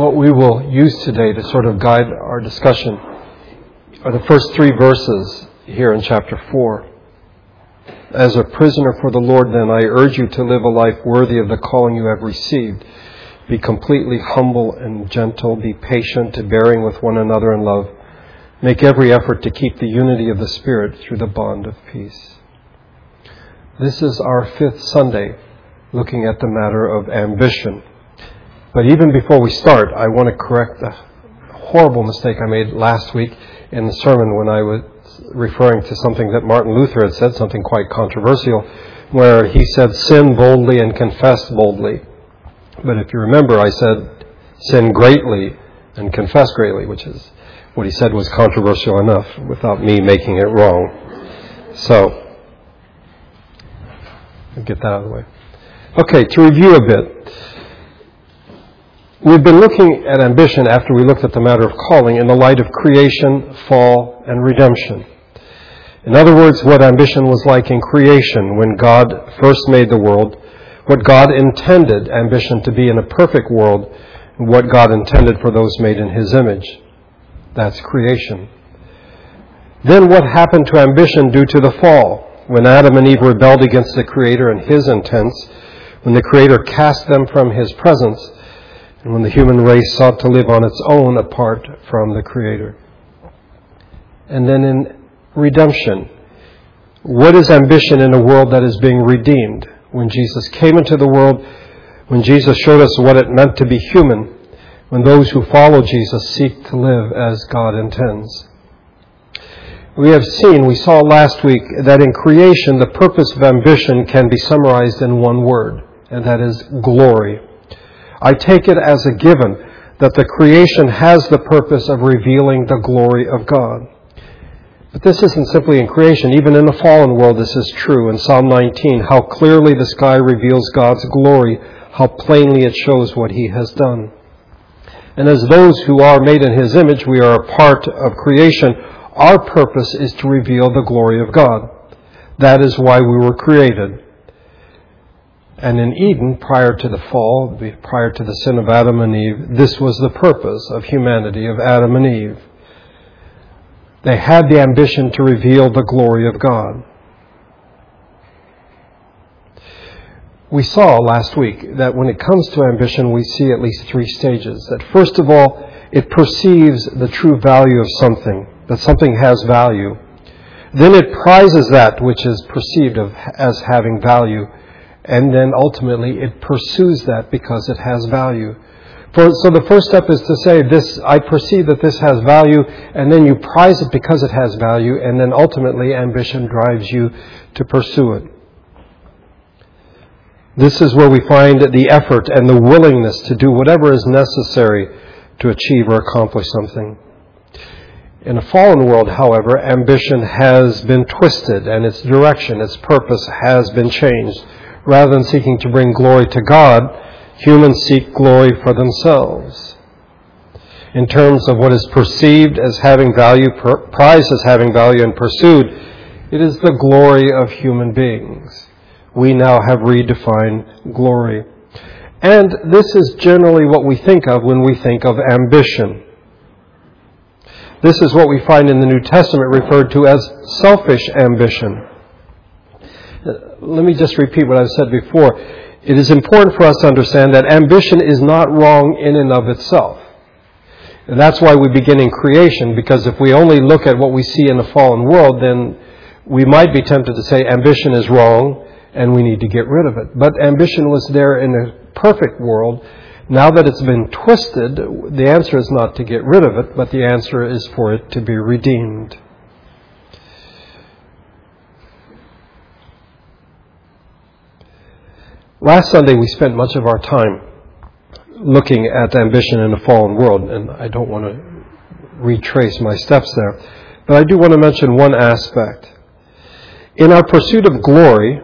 What we will use today to sort of guide our discussion are the first three verses here in chapter 4. As a prisoner for the Lord, then, I urge you to live a life worthy of the calling you have received. Be completely humble and gentle. Be patient, bearing with one another in love. Make every effort to keep the unity of the Spirit through the bond of peace. This is our fifth Sunday looking at the matter of ambition. But even before we start, I want to correct a horrible mistake I made last week in the sermon when I was referring to something that Martin Luther had said, something quite controversial, where he said, Sin boldly and confess boldly. But if you remember, I said, Sin greatly and confess greatly, which is what he said was controversial enough without me making it wrong. So, get that out of the way. Okay, to review a bit. We've been looking at ambition after we looked at the matter of calling in the light of creation, fall, and redemption. In other words, what ambition was like in creation when God first made the world, what God intended ambition to be in a perfect world, and what God intended for those made in His image. That's creation. Then what happened to ambition due to the fall, when Adam and Eve rebelled against the Creator and His intents, when the Creator cast them from His presence, and when the human race sought to live on its own apart from the Creator. And then in redemption, what is ambition in a world that is being redeemed? When Jesus came into the world, when Jesus showed us what it meant to be human, when those who follow Jesus seek to live as God intends. We have seen, we saw last week, that in creation the purpose of ambition can be summarized in one word, and that is glory. I take it as a given that the creation has the purpose of revealing the glory of God. But this isn't simply in creation. Even in the fallen world, this is true. In Psalm 19, how clearly the sky reveals God's glory, how plainly it shows what He has done. And as those who are made in His image, we are a part of creation. Our purpose is to reveal the glory of God. That is why we were created. And in Eden, prior to the fall, prior to the sin of Adam and Eve, this was the purpose of humanity, of Adam and Eve. They had the ambition to reveal the glory of God. We saw last week that when it comes to ambition, we see at least three stages. That first of all, it perceives the true value of something, that something has value. Then it prizes that which is perceived of, as having value and then ultimately it pursues that because it has value. For, so the first step is to say, this, I perceive that this has value, and then you prize it because it has value, and then ultimately ambition drives you to pursue it. This is where we find the effort and the willingness to do whatever is necessary to achieve or accomplish something. In a fallen world, however, ambition has been twisted and its direction, its purpose has been changed rather than seeking to bring glory to God, humans seek glory for themselves. In terms of what is perceived as having value, prized as having value, and pursued, it is the glory of human beings. We now have redefined glory. And this is generally what we think of when we think of ambition. This is what we find in the New Testament referred to as selfish ambition let me just repeat what I've said before. It is important for us to understand that ambition is not wrong in and of itself. And that's why we begin in creation, because if we only look at what we see in the fallen world, then we might be tempted to say ambition is wrong and we need to get rid of it. But ambition was there in a perfect world. Now that it's been twisted, the answer is not to get rid of it, but the answer is for it to be redeemed. Last Sunday, we spent much of our time looking at ambition in a fallen world, and I don't want to retrace my steps there. But I do want to mention one aspect. In our pursuit of glory,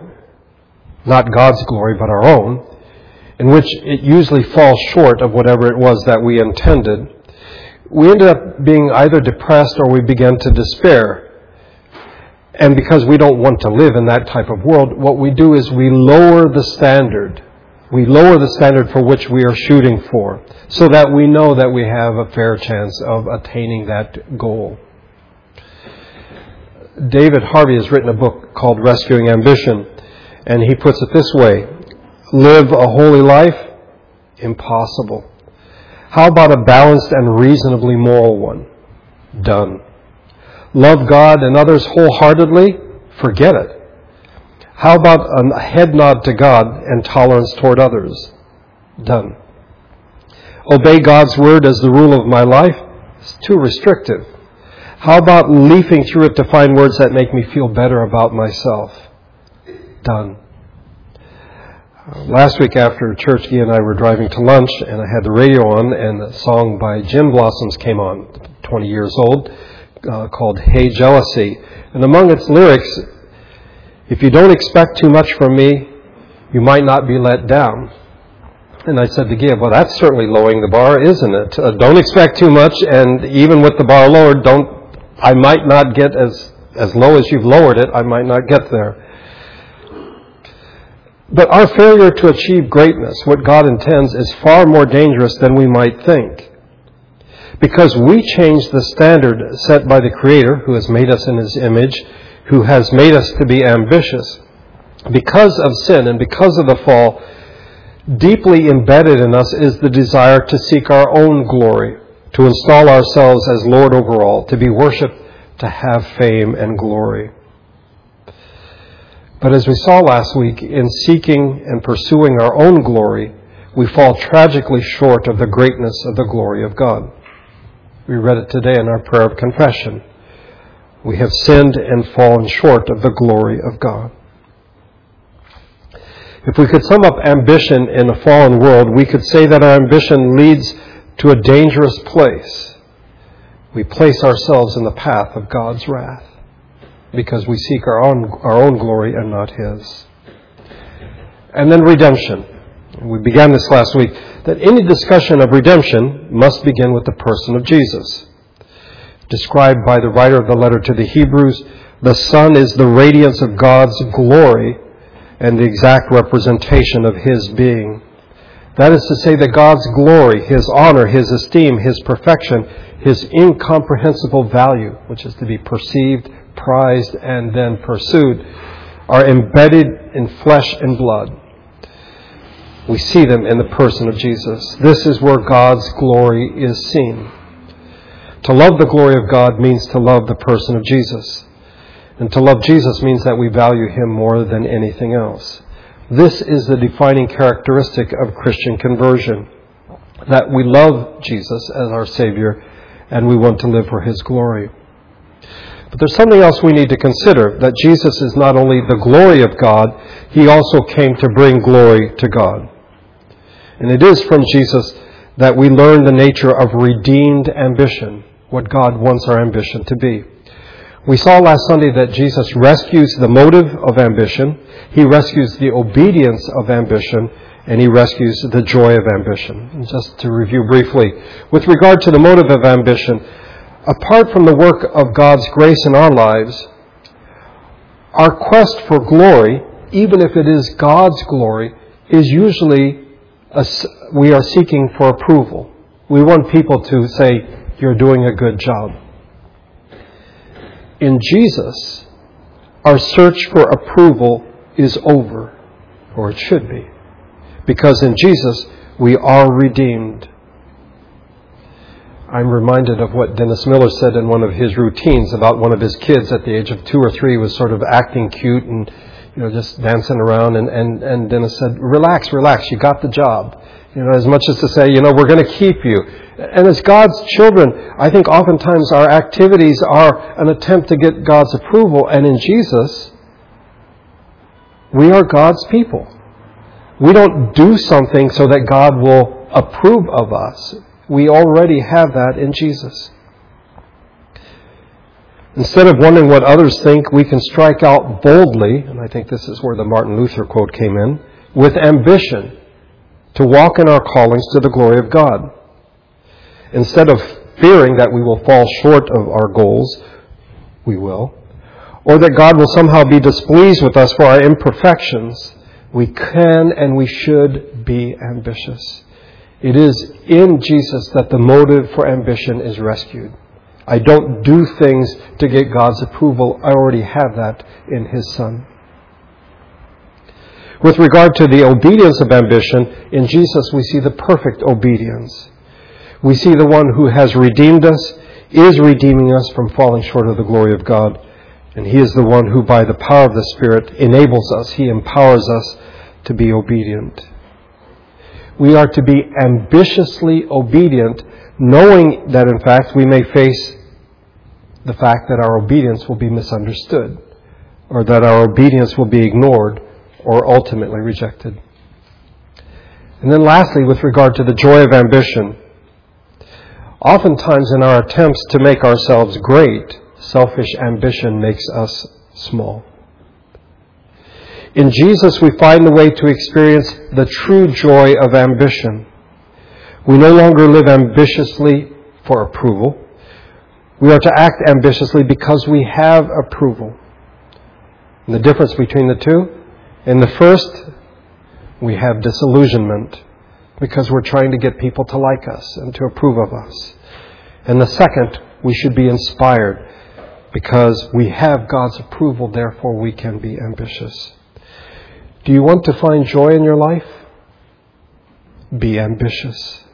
not God's glory, but our own, in which it usually falls short of whatever it was that we intended, we ended up being either depressed or we began to despair and because we don't want to live in that type of world, what we do is we lower the standard We lower the standard for which we are shooting for so that we know that we have a fair chance of attaining that goal. David Harvey has written a book called Rescuing Ambition, and he puts it this way Live a holy life? Impossible. How about a balanced and reasonably moral one? Done. Love God and others wholeheartedly? Forget it. How about a head nod to God and tolerance toward others? Done. Obey God's word as the rule of my life? It's too restrictive. How about leafing through it to find words that make me feel better about myself? Done. Last week after church, Guy and I were driving to lunch, and I had the radio on, and a song by Gin Blossoms came on, 20 years old, uh, called Hey Jealousy. And among its lyrics, if you don't expect too much from me, you might not be let down. And I said to Guy, well, that's certainly lowering the bar, isn't it? Uh, don't expect too much, and even with the bar lowered, don't, I might not get as, as low as you've lowered it, I might not get there. But our failure to achieve greatness, what God intends, is far more dangerous than we might think. Because we change the standard set by the Creator, who has made us in His image, who has made us to be ambitious. Because of sin and because of the fall, deeply embedded in us is the desire to seek our own glory, to install ourselves as Lord over all, to be worshiped, to have fame and glory. But as we saw last week, in seeking and pursuing our own glory, we fall tragically short of the greatness of the glory of God. We read it today in our prayer of confession. We have sinned and fallen short of the glory of God. If we could sum up ambition in a fallen world, we could say that our ambition leads to a dangerous place. We place ourselves in the path of God's wrath because we seek our own, our own glory and not His. And then redemption. We began this last week that any discussion of redemption must begin with the person of Jesus. Described by the writer of the letter to the Hebrews, the Son is the radiance of God's glory and the exact representation of His being. That is to say that God's glory, His honor, His esteem, His perfection, His incomprehensible value, which is to be perceived, prized, and then pursued, are embedded in flesh and blood. We see them in the person of Jesus. This is where God's glory is seen. To love the glory of God means to love the person of Jesus. And to love Jesus means that we value him more than anything else. This is the defining characteristic of Christian conversion that we love Jesus as our Savior and we want to live for his glory. But there's something else we need to consider that Jesus is not only the glory of God, he also came to bring glory to God. And it is from Jesus that we learn the nature of redeemed ambition, what God wants our ambition to be. We saw last Sunday that Jesus rescues the motive of ambition, he rescues the obedience of ambition, and he rescues the joy of ambition. And just to review briefly, with regard to the motive of ambition, apart from the work of God's grace in our lives, our quest for glory, even if it is God's glory, is usually we are seeking for approval. We want people to say, You're doing a good job. In Jesus, our search for approval is over, or it should be, because in Jesus we are redeemed. I'm reminded of what Dennis Miller said in one of his routines about one of his kids at the age of two or three was sort of acting cute and you know just dancing around and, and, and Dennis said, Relax, relax, you got the job. You know, as much as to say, you know, we're going to keep you. And as God's children, I think oftentimes our activities are an attempt to get God's approval, and in Jesus, we are God's people. We don't do something so that God will approve of us. We already have that in Jesus. Instead of wondering what others think, we can strike out boldly, and I think this is where the Martin Luther quote came in, with ambition to walk in our callings to the glory of God. Instead of fearing that we will fall short of our goals, we will, or that God will somehow be displeased with us for our imperfections, We can and we should be ambitious. It is in Jesus that the motive for ambition is rescued. I don't do things to get God's approval. I already have that in His Son. With regard to the obedience of ambition, in Jesus we see the perfect obedience. We see the one who has redeemed us, is redeeming us from falling short of the glory of God, and He is the one who, by the power of the Spirit, enables us, He empowers us to be obedient. We are to be ambitiously obedient, knowing that in fact we may face the fact that our obedience will be misunderstood, or that our obedience will be ignored, or ultimately rejected. And then lastly, with regard to the joy of ambition, oftentimes in our attempts to make ourselves great, selfish ambition makes us small. In Jesus, we find the way to experience the true joy of ambition. We no longer live ambitiously for approval. We are to act ambitiously because we have approval. And the difference between the two? In the first, we have disillusionment because we're trying to get people to like us and to approve of us. And the second, we should be inspired because we have God's approval, therefore we can be ambitious. Do you want to find joy in your life? Be ambitious.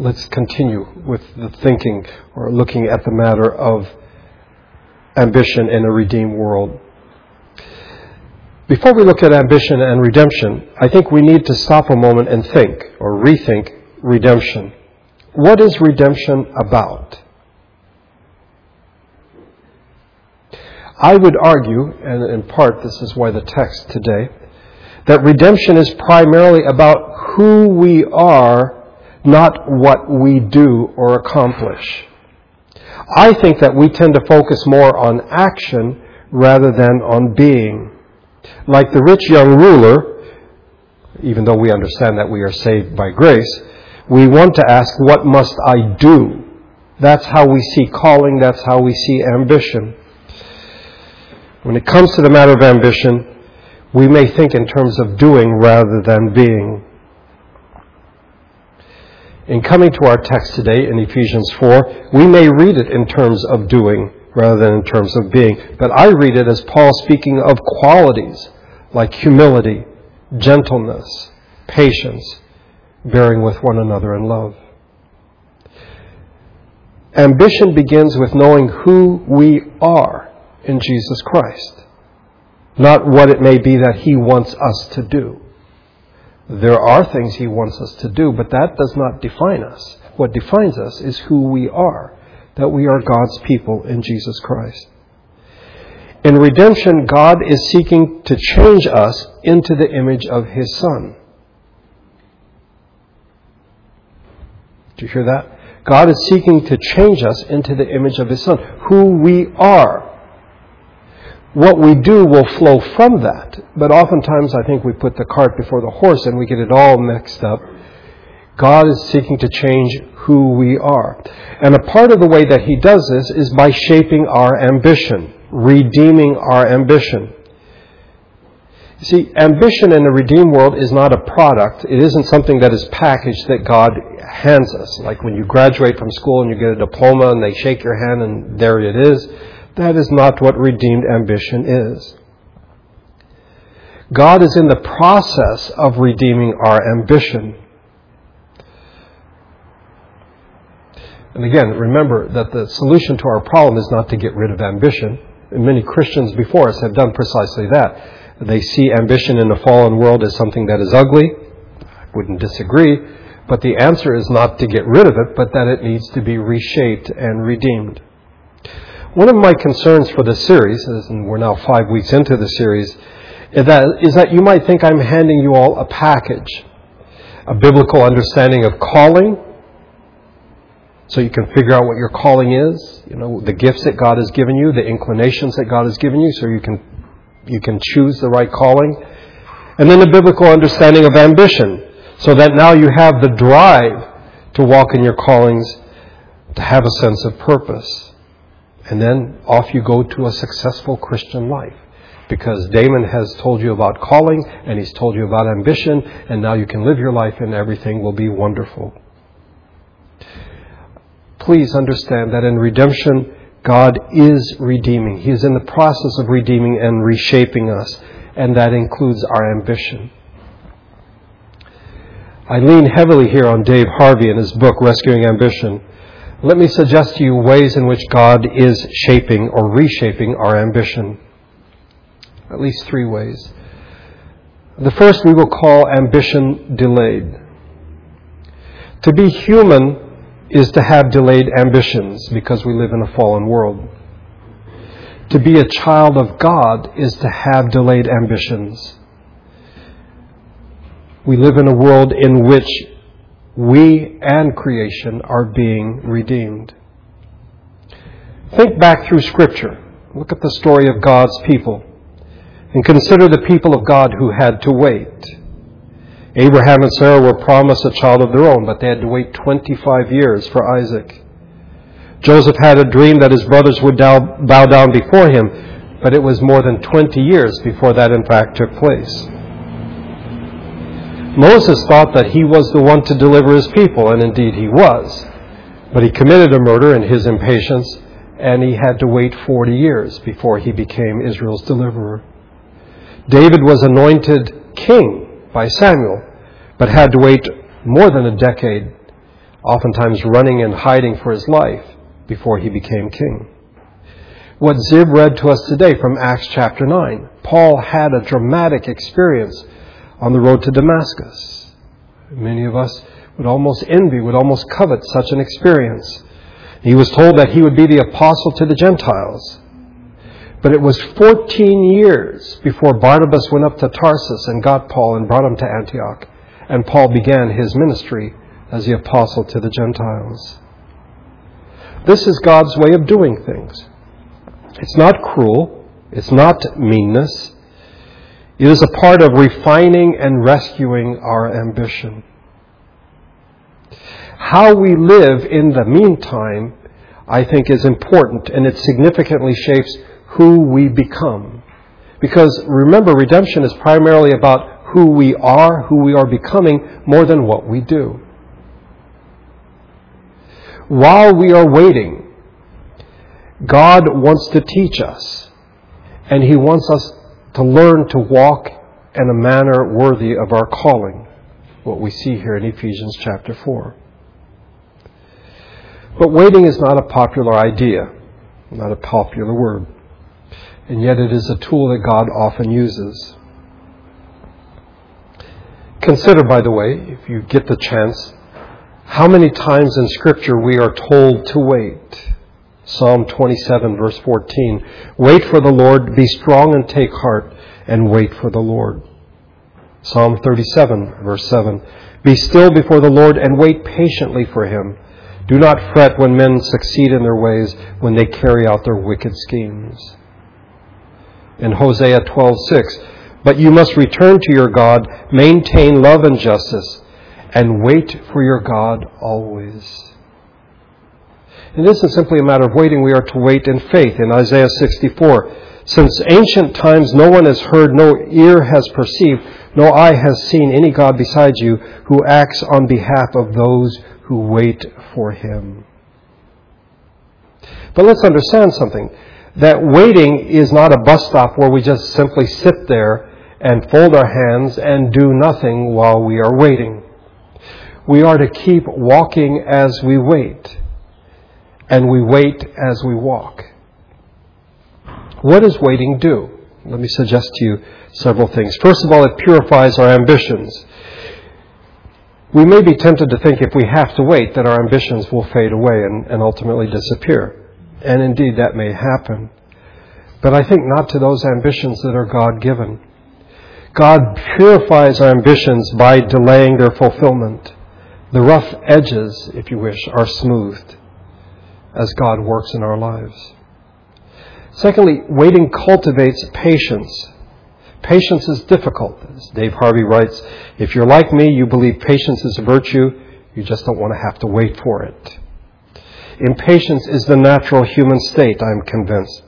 Let's continue with the thinking or looking at the matter of ambition in a redeemed world. Before we look at ambition and redemption, I think we need to stop a moment and think or rethink redemption. What is redemption about? I would argue, and in part this is why the text today, that redemption is primarily about who we are not what we do or accomplish. I think that we tend to focus more on action rather than on being. Like the rich young ruler, even though we understand that we are saved by grace, we want to ask, What must I do? That's how we see calling, that's how we see ambition. When it comes to the matter of ambition, we may think in terms of doing rather than being. In coming to our text today in Ephesians 4, we may read it in terms of doing rather than in terms of being, but I read it as Paul speaking of qualities like humility, gentleness, patience, bearing with one another in love. Ambition begins with knowing who we are in Jesus Christ, not what it may be that He wants us to do. There are things He wants us to do, but that does not define us. What defines us is who we are, that we are God's people in Jesus Christ. In redemption, God is seeking to change us into the image of His Son. Do you hear that? God is seeking to change us into the image of His Son, who we are what we do will flow from that. But oftentimes I think we put the cart before the horse and we get it all mixed up. God is seeking to change who we are. And a part of the way that He does this is by shaping our ambition, redeeming our ambition. You see, ambition in the redeemed world is not a product. It isn't something that is packaged that God hands us. Like when you graduate from school and you get a diploma and they shake your hand and there it is. That is not what redeemed ambition is. God is in the process of redeeming our ambition. And again, remember that the solution to our problem is not to get rid of ambition. And many Christians before us have done precisely that. They see ambition in a fallen world as something that is ugly. I wouldn't disagree. But the answer is not to get rid of it, but that it needs to be reshaped and redeemed. One of my concerns for this series, and we're now five weeks into the series, is that, is that you might think I'm handing you all a package, a biblical understanding of calling, so you can figure out what your calling is, you know, the gifts that God has given you, the inclinations that God has given you, so you can you can choose the right calling. And then a biblical understanding of ambition, so that now you have the drive to walk in your callings, to have a sense of purpose. And then off you go to a successful Christian life. Because Damon has told you about calling and he's told you about ambition, and now you can live your life and everything will be wonderful. Please understand that in redemption, God is redeeming. He is in the process of redeeming and reshaping us, and that includes our ambition. I lean heavily here on Dave Harvey in his book, Rescuing Ambition. Let me suggest to you ways in which God is shaping or reshaping our ambition. At least three ways. The first we will call ambition delayed. To be human is to have delayed ambitions because we live in a fallen world. To be a child of God is to have delayed ambitions. We live in a world in which we and creation are being redeemed. Think back through Scripture. Look at the story of God's people. And consider the people of God who had to wait. Abraham and Sarah were promised a child of their own, but they had to wait 25 years for Isaac. Joseph had a dream that his brothers would bow down before him, but it was more than 20 years before that in fact took place. Moses thought that he was the one to deliver his people, and indeed he was. But he committed a murder in his impatience, and he had to wait 40 years before he became Israel's deliverer. David was anointed king by Samuel, but had to wait more than a decade, oftentimes running and hiding for his life, before he became king. What Zib read to us today from Acts chapter 9, Paul had a dramatic experience on the road to Damascus. Many of us would almost envy, would almost covet such an experience. He was told that he would be the apostle to the Gentiles. But it was 14 years before Barnabas went up to Tarsus and got Paul and brought him to Antioch. And Paul began his ministry as the apostle to the Gentiles. This is God's way of doing things. It's not cruel. It's not meanness. It is a part of refining and rescuing our ambition. How we live in the meantime, I think, is important and it significantly shapes who we become. Because remember, redemption is primarily about who we are, who we are becoming, more than what we do. While we are waiting, God wants to teach us, and He wants us to learn to walk in a manner worthy of our calling, what we see here in Ephesians chapter 4. But waiting is not a popular idea, not a popular word and yet it is a tool that God often uses. Consider, by the way, if you get the chance, how many times in Scripture we are told to wait. Psalm 27, verse 14. Wait for the Lord, be strong and take heart, and wait for the Lord. Psalm 37, verse 7. Be still before the Lord and wait patiently for him. Do not fret when men succeed in their ways, when they carry out their wicked schemes in Hosea 12:6. But you must return to your God, maintain love and justice, and wait for your God always. It isn't simply a matter of waiting, we are to wait in faith. In Isaiah 64, since ancient times no one has heard, no ear has perceived, no eye has seen any God besides you who acts on behalf of those who wait for him. But let's understand something that waiting is not a bus stop where we just simply sit there and fold our hands and do nothing while we are waiting. We are to keep walking as we wait, and we wait as we walk. What does waiting do? Let me suggest to you several things. First of all, it purifies our ambitions. We may be tempted to think if we have to wait that our ambitions will fade away and, and ultimately disappear. And indeed, that may happen. But I think not to those ambitions that are God given. God purifies our ambitions by delaying their fulfillment. The rough edges, if you wish, are smoothed as God works in our lives. Secondly, waiting cultivates patience. Patience is difficult. As Dave Harvey writes, if you're like me, you believe patience is a virtue, you just don't want to have to wait for it. Impatience is the natural human state, I'm convinced.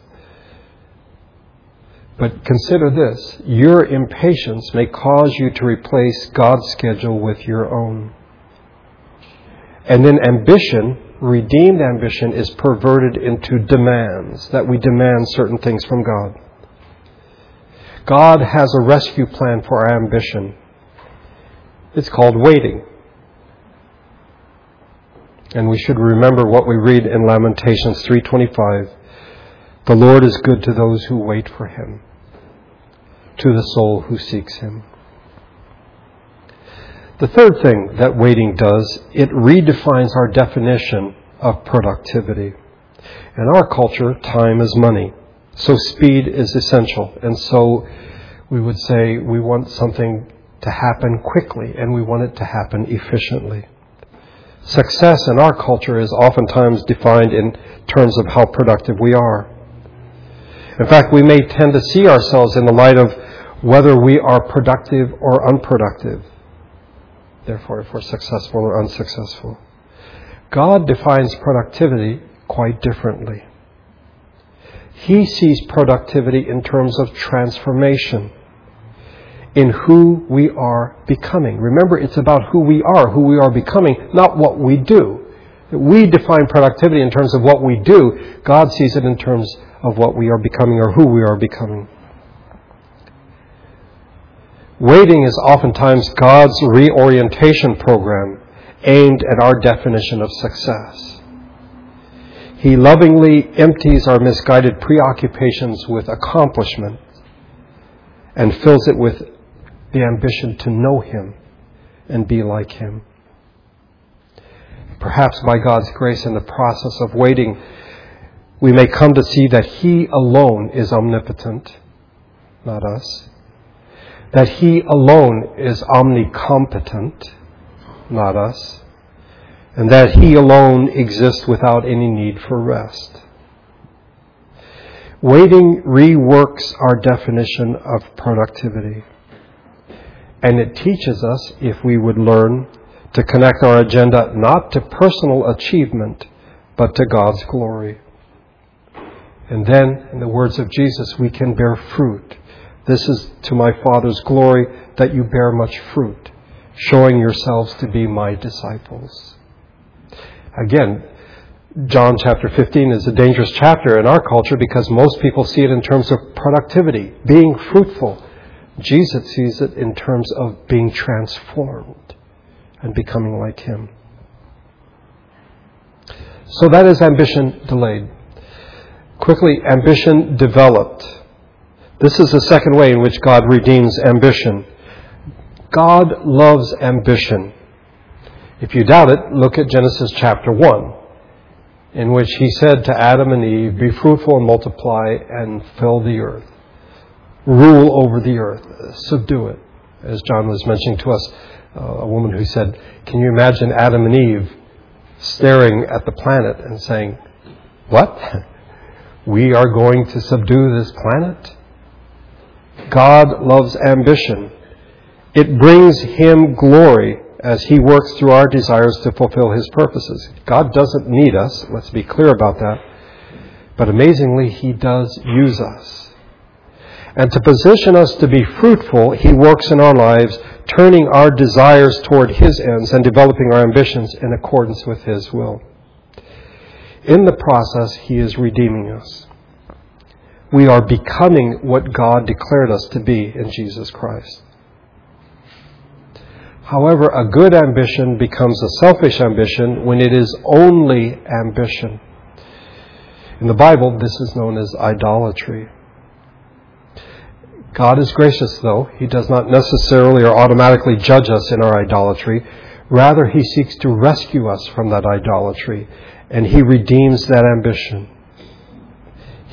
But consider this your impatience may cause you to replace God's schedule with your own. And then ambition, redeemed ambition, is perverted into demands, that we demand certain things from God. God has a rescue plan for our ambition. It's called waiting. And we should remember what we read in Lamentations 3:25. The Lord is good to those who wait for him, to the soul who seeks him. The third thing that waiting does, it redefines our definition of productivity. In our culture, time is money. So speed is essential. And so we would say we want something to happen quickly and we want it to happen efficiently. Success in our culture is oftentimes defined in terms of how productive we are. In fact, we may tend to see ourselves in the light of whether we are productive or unproductive. Therefore, if we're successful or unsuccessful. God defines productivity quite differently. He sees productivity in terms of transformation in who we are becoming. Remember, it's about who we are, who we are becoming, not what we do. We define productivity in terms of what we do. God sees it in terms of what we are becoming or who we are becoming. Waiting is oftentimes God's reorientation program aimed at our definition of success. He lovingly empties our misguided preoccupations with accomplishment and fills it with the ambition to know Him and be like Him. Perhaps by God's grace in the process of waiting, we may come to see that He alone is omnipotent, not us. That He alone is omnicompetent, not us. And that He alone exists without any need for rest. Waiting reworks our definition of productivity. And it teaches us, if we would learn, to connect our agenda not to personal achievement, but to God's glory. And then, in the words of Jesus, we can bear fruit. This is to my Father's glory that you bear much fruit, showing yourselves to be my disciples. Again, John chapter 15 is a dangerous chapter in our culture because most people see it in terms of productivity, being fruitful. Jesus sees it in terms of being transformed and becoming like Him. So that is ambition delayed. Quickly, ambition developed. This is the second way in which God redeems ambition. God loves ambition. If you doubt it, look at Genesis chapter 1, in which He said to Adam and Eve, Be fruitful and multiply and fill the earth rule over the earth, subdue it. As John was mentioning to us, uh, a woman who said, Can you imagine Adam and Eve staring at the planet and saying, What? We are going to subdue this planet? God loves ambition. It brings Him glory as He works through our desires to fulfill His purposes. God doesn't need us, let's be clear about that. But amazingly, He does use us. And to position us to be fruitful, He works in our lives, turning our desires toward His ends and developing our ambitions in accordance with His will. In the process, He is redeeming us. We are becoming what God declared us to be in Jesus Christ. However, a good ambition becomes a selfish ambition when it is only ambition. In the Bible, this is known as idolatry. God is gracious, though. He does not necessarily or automatically judge us in our idolatry. Rather, He seeks to rescue us from that idolatry, and He redeems that ambition.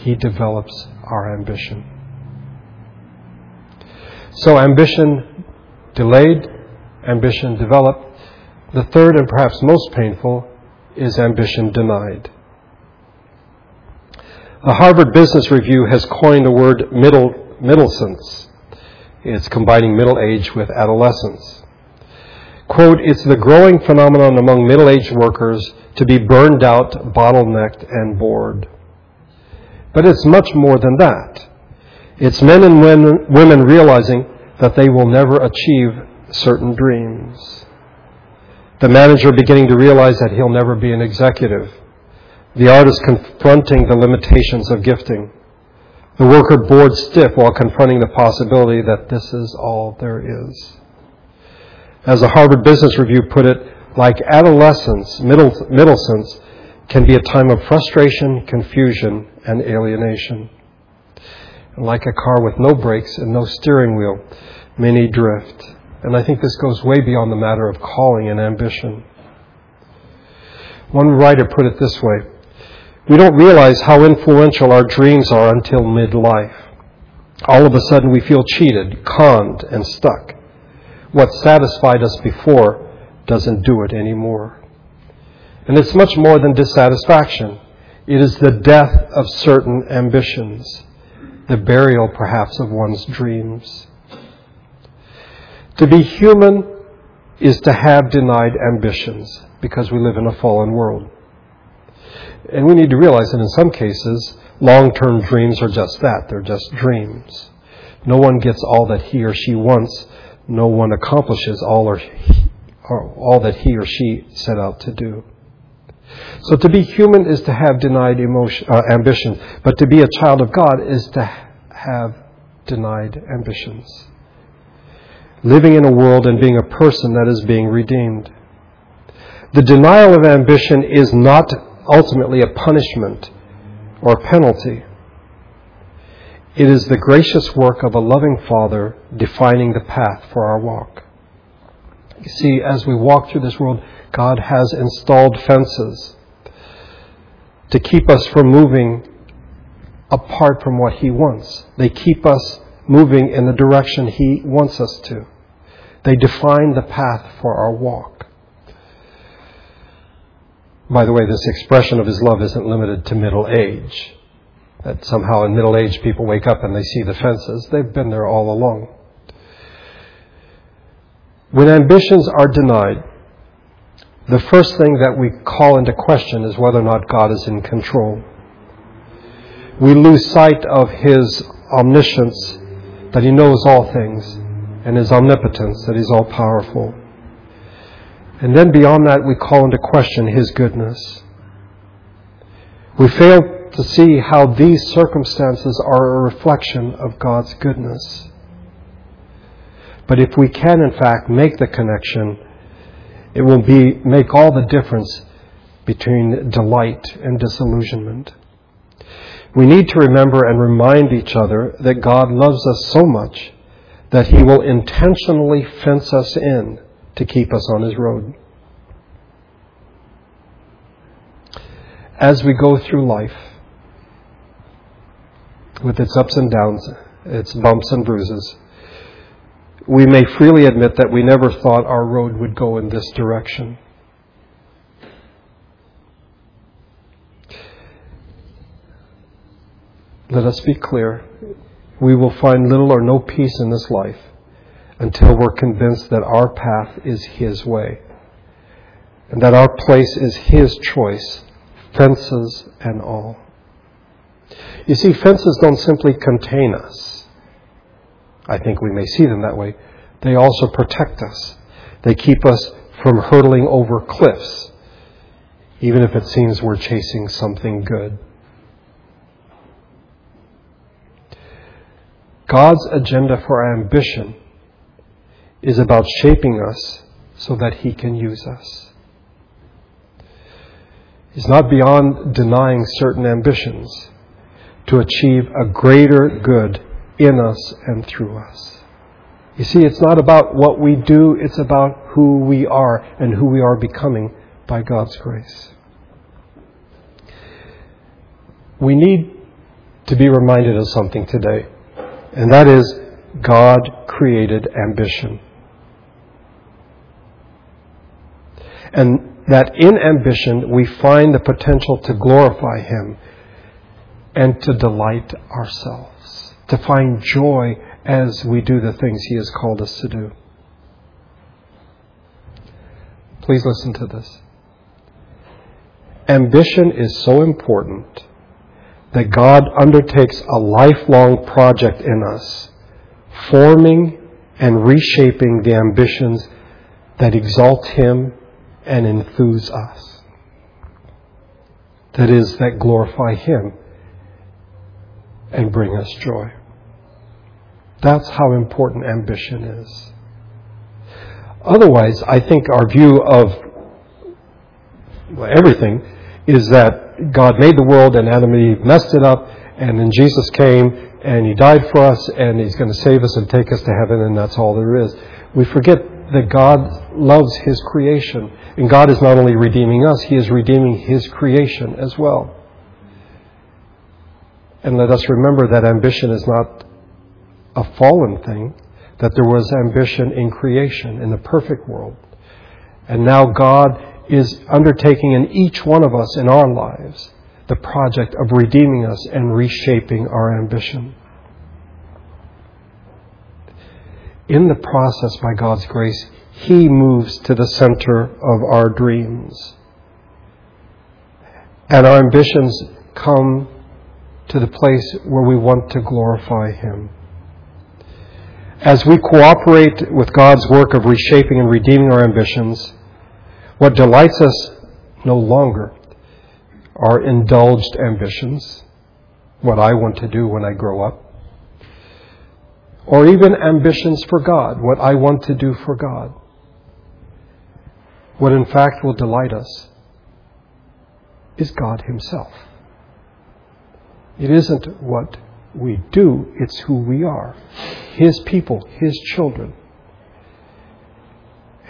He develops our ambition. So, ambition delayed, ambition developed. The third and perhaps most painful is ambition denied. The Harvard Business Review has coined the word middle middlescence. It's combining middle age with adolescence. Quote, it's the growing phenomenon among middle-aged workers to be burned out, bottlenecked, and bored. But it's much more than that. It's men and women realizing that they will never achieve certain dreams. The manager beginning to realize that he'll never be an executive. The artist confronting the limitations of gifting. The worker bored stiff while confronting the possibility that this is all there is. As the Harvard Business Review put it, like adolescence, middle, middlescence, can be a time of frustration, confusion, and alienation. Like a car with no brakes and no steering wheel, many drift. And I think this goes way beyond the matter of calling and ambition. One writer put it this way We don't realize how influential our dreams are until midlife. All of a sudden, we feel cheated, conned, and stuck. What satisfied us before doesn't do it anymore. And it's much more than dissatisfaction. It is the death of certain ambitions, the burial perhaps of one's dreams. To be human is to have denied ambitions because we live in a fallen world. And we need to realize that in some cases, long term dreams are just that they're just dreams. No one gets all that he or she wants, no one accomplishes all, or, or all that he or she set out to do. So to be human is to have denied emotion, uh, ambition, but to be a child of God is to have denied ambitions living in a world and being a person that is being redeemed. The denial of ambition is not ultimately a punishment or penalty. It is the gracious work of a loving Father defining the path for our walk. You see, as we walk through this world, God has installed fences to keep us from moving apart from what He wants. They keep us moving in the direction He wants us to. They define the path for our walk. By the way, this expression of His love isn't limited to middle age. That somehow in middle age people wake up and they see the fences. They've been there all along. When ambitions are denied, the first thing that we call into question is whether or not God is in control. We lose sight of His omniscience that he knows all things, and his omnipotence, that he's all powerful. And then beyond that, we call into question his goodness. We fail to see how these circumstances are a reflection of God's goodness. But if we can, in fact, make the connection, it will be, make all the difference between delight and disillusionment. We need to remember and remind each other that God loves us so much that He will intentionally fence us in to keep us on His road. As we go through life, with its ups and downs, its bumps and bruises, we may freely admit that we never thought our road would go in this direction. let us be clear. We will find little or no peace in this life until we're convinced that our path is His way and that our place is His choice, fences and all. You see, fences don't simply contain us. I think we may see them that way. They also protect us. They keep us from hurtling over cliffs, even if it seems we're chasing something good. God's agenda for ambition is about shaping us so that He can use us. He's not beyond denying certain ambitions to achieve a greater good in us and through us. You see, it's not about what we do, it's about who we are and who we are becoming by God's grace. We need to be reminded of something today and that is God created ambition. And that in ambition we find the potential to glorify Him and to delight ourselves, to find joy as we do the things He has called us to do. Please listen to this. Ambition is so important that God undertakes a lifelong project in us, forming and reshaping the ambitions that exalt Him and enthuse us. That is, that glorify Him and bring us joy. That's how important ambition is. Otherwise, I think our view of everything is that God made the world and Adam and Eve messed it up, and then Jesus came and He died for us, and He's going to save us and take us to heaven, and that's all there is. We forget that God loves His creation, and God is not only redeeming us, He is redeeming His creation as well. And let us remember that ambition is not a fallen thing, that there was ambition in creation, in the perfect world. And now God is undertaking in each one of us in our lives the project of redeeming us and reshaping our ambition. In the process, by God's grace, He moves to the center of our dreams. And our ambitions come to the place where we want to glorify Him. As we cooperate with God's work of reshaping and redeeming our ambitions, what delights us no longer are indulged ambitions, what I want to do when I grow up, or even ambitions for God, what I want to do for God. What in fact will delight us is God Himself. It isn't what we do, it's who we are. His people, His children.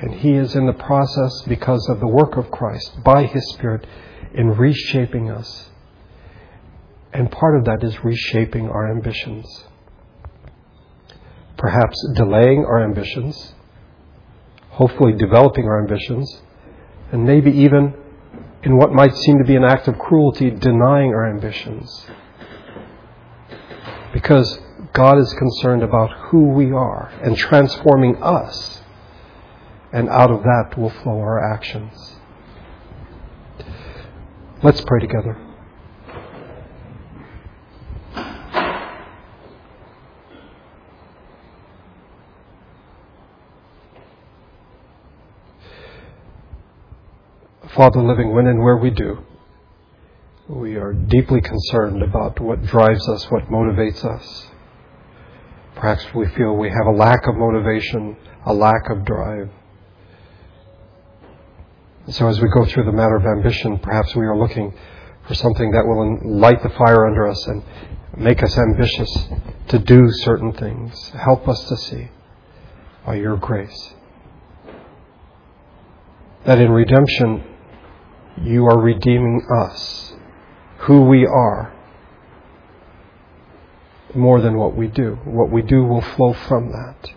And He is in the process, because of the work of Christ, by His Spirit, in reshaping us. And part of that is reshaping our ambitions. Perhaps delaying our ambitions, hopefully developing our ambitions, and maybe even, in what might seem to be an act of cruelty, denying our ambitions. Because God is concerned about who we are and transforming us and out of that will flow our actions. Let's pray together. Father living, when and where we do, we are deeply concerned about what drives us, what motivates us. Perhaps we feel we have a lack of motivation, a lack of drive. So as we go through the matter of ambition, perhaps we are looking for something that will light the fire under us and make us ambitious to do certain things. Help us to see by your grace that in redemption you are redeeming us, who we are, more than what we do. What we do will flow from that.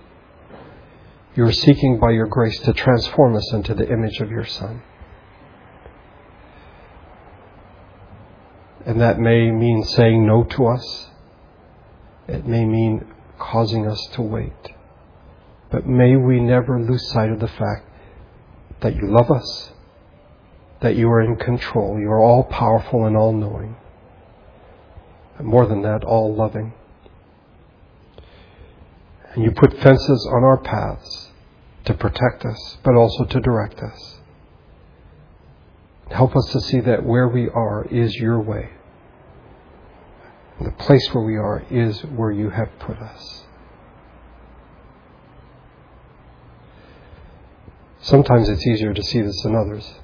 You are seeking by your grace to transform us into the image of your Son. And that may mean saying no to us. It may mean causing us to wait. But may we never lose sight of the fact that you love us, that you are in control, you are all powerful and all knowing. And more than that, all loving. And you put fences on our paths to protect us, but also to direct us. Help us to see that where we are is your way. The place where we are is where you have put us. Sometimes it's easier to see this than others.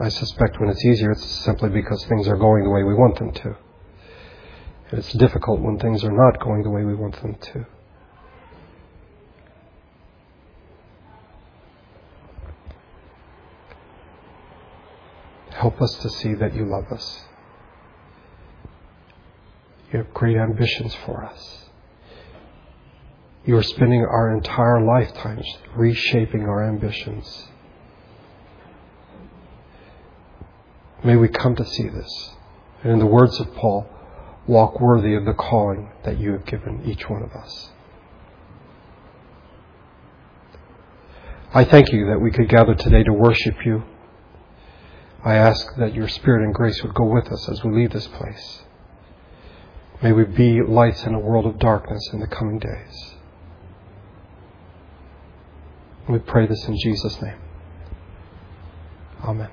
I suspect when it's easier, it's simply because things are going the way we want them to. And it's difficult when things are not going the way we want them to. Help us to see that you love us. You have great ambitions for us. You are spending our entire lifetimes reshaping our ambitions. May we come to see this. And in the words of Paul, walk worthy of the calling that you have given each one of us. I thank you that we could gather today to worship you. I ask that your Spirit and grace would go with us as we leave this place. May we be lights in a world of darkness in the coming days. We pray this in Jesus' name. Amen.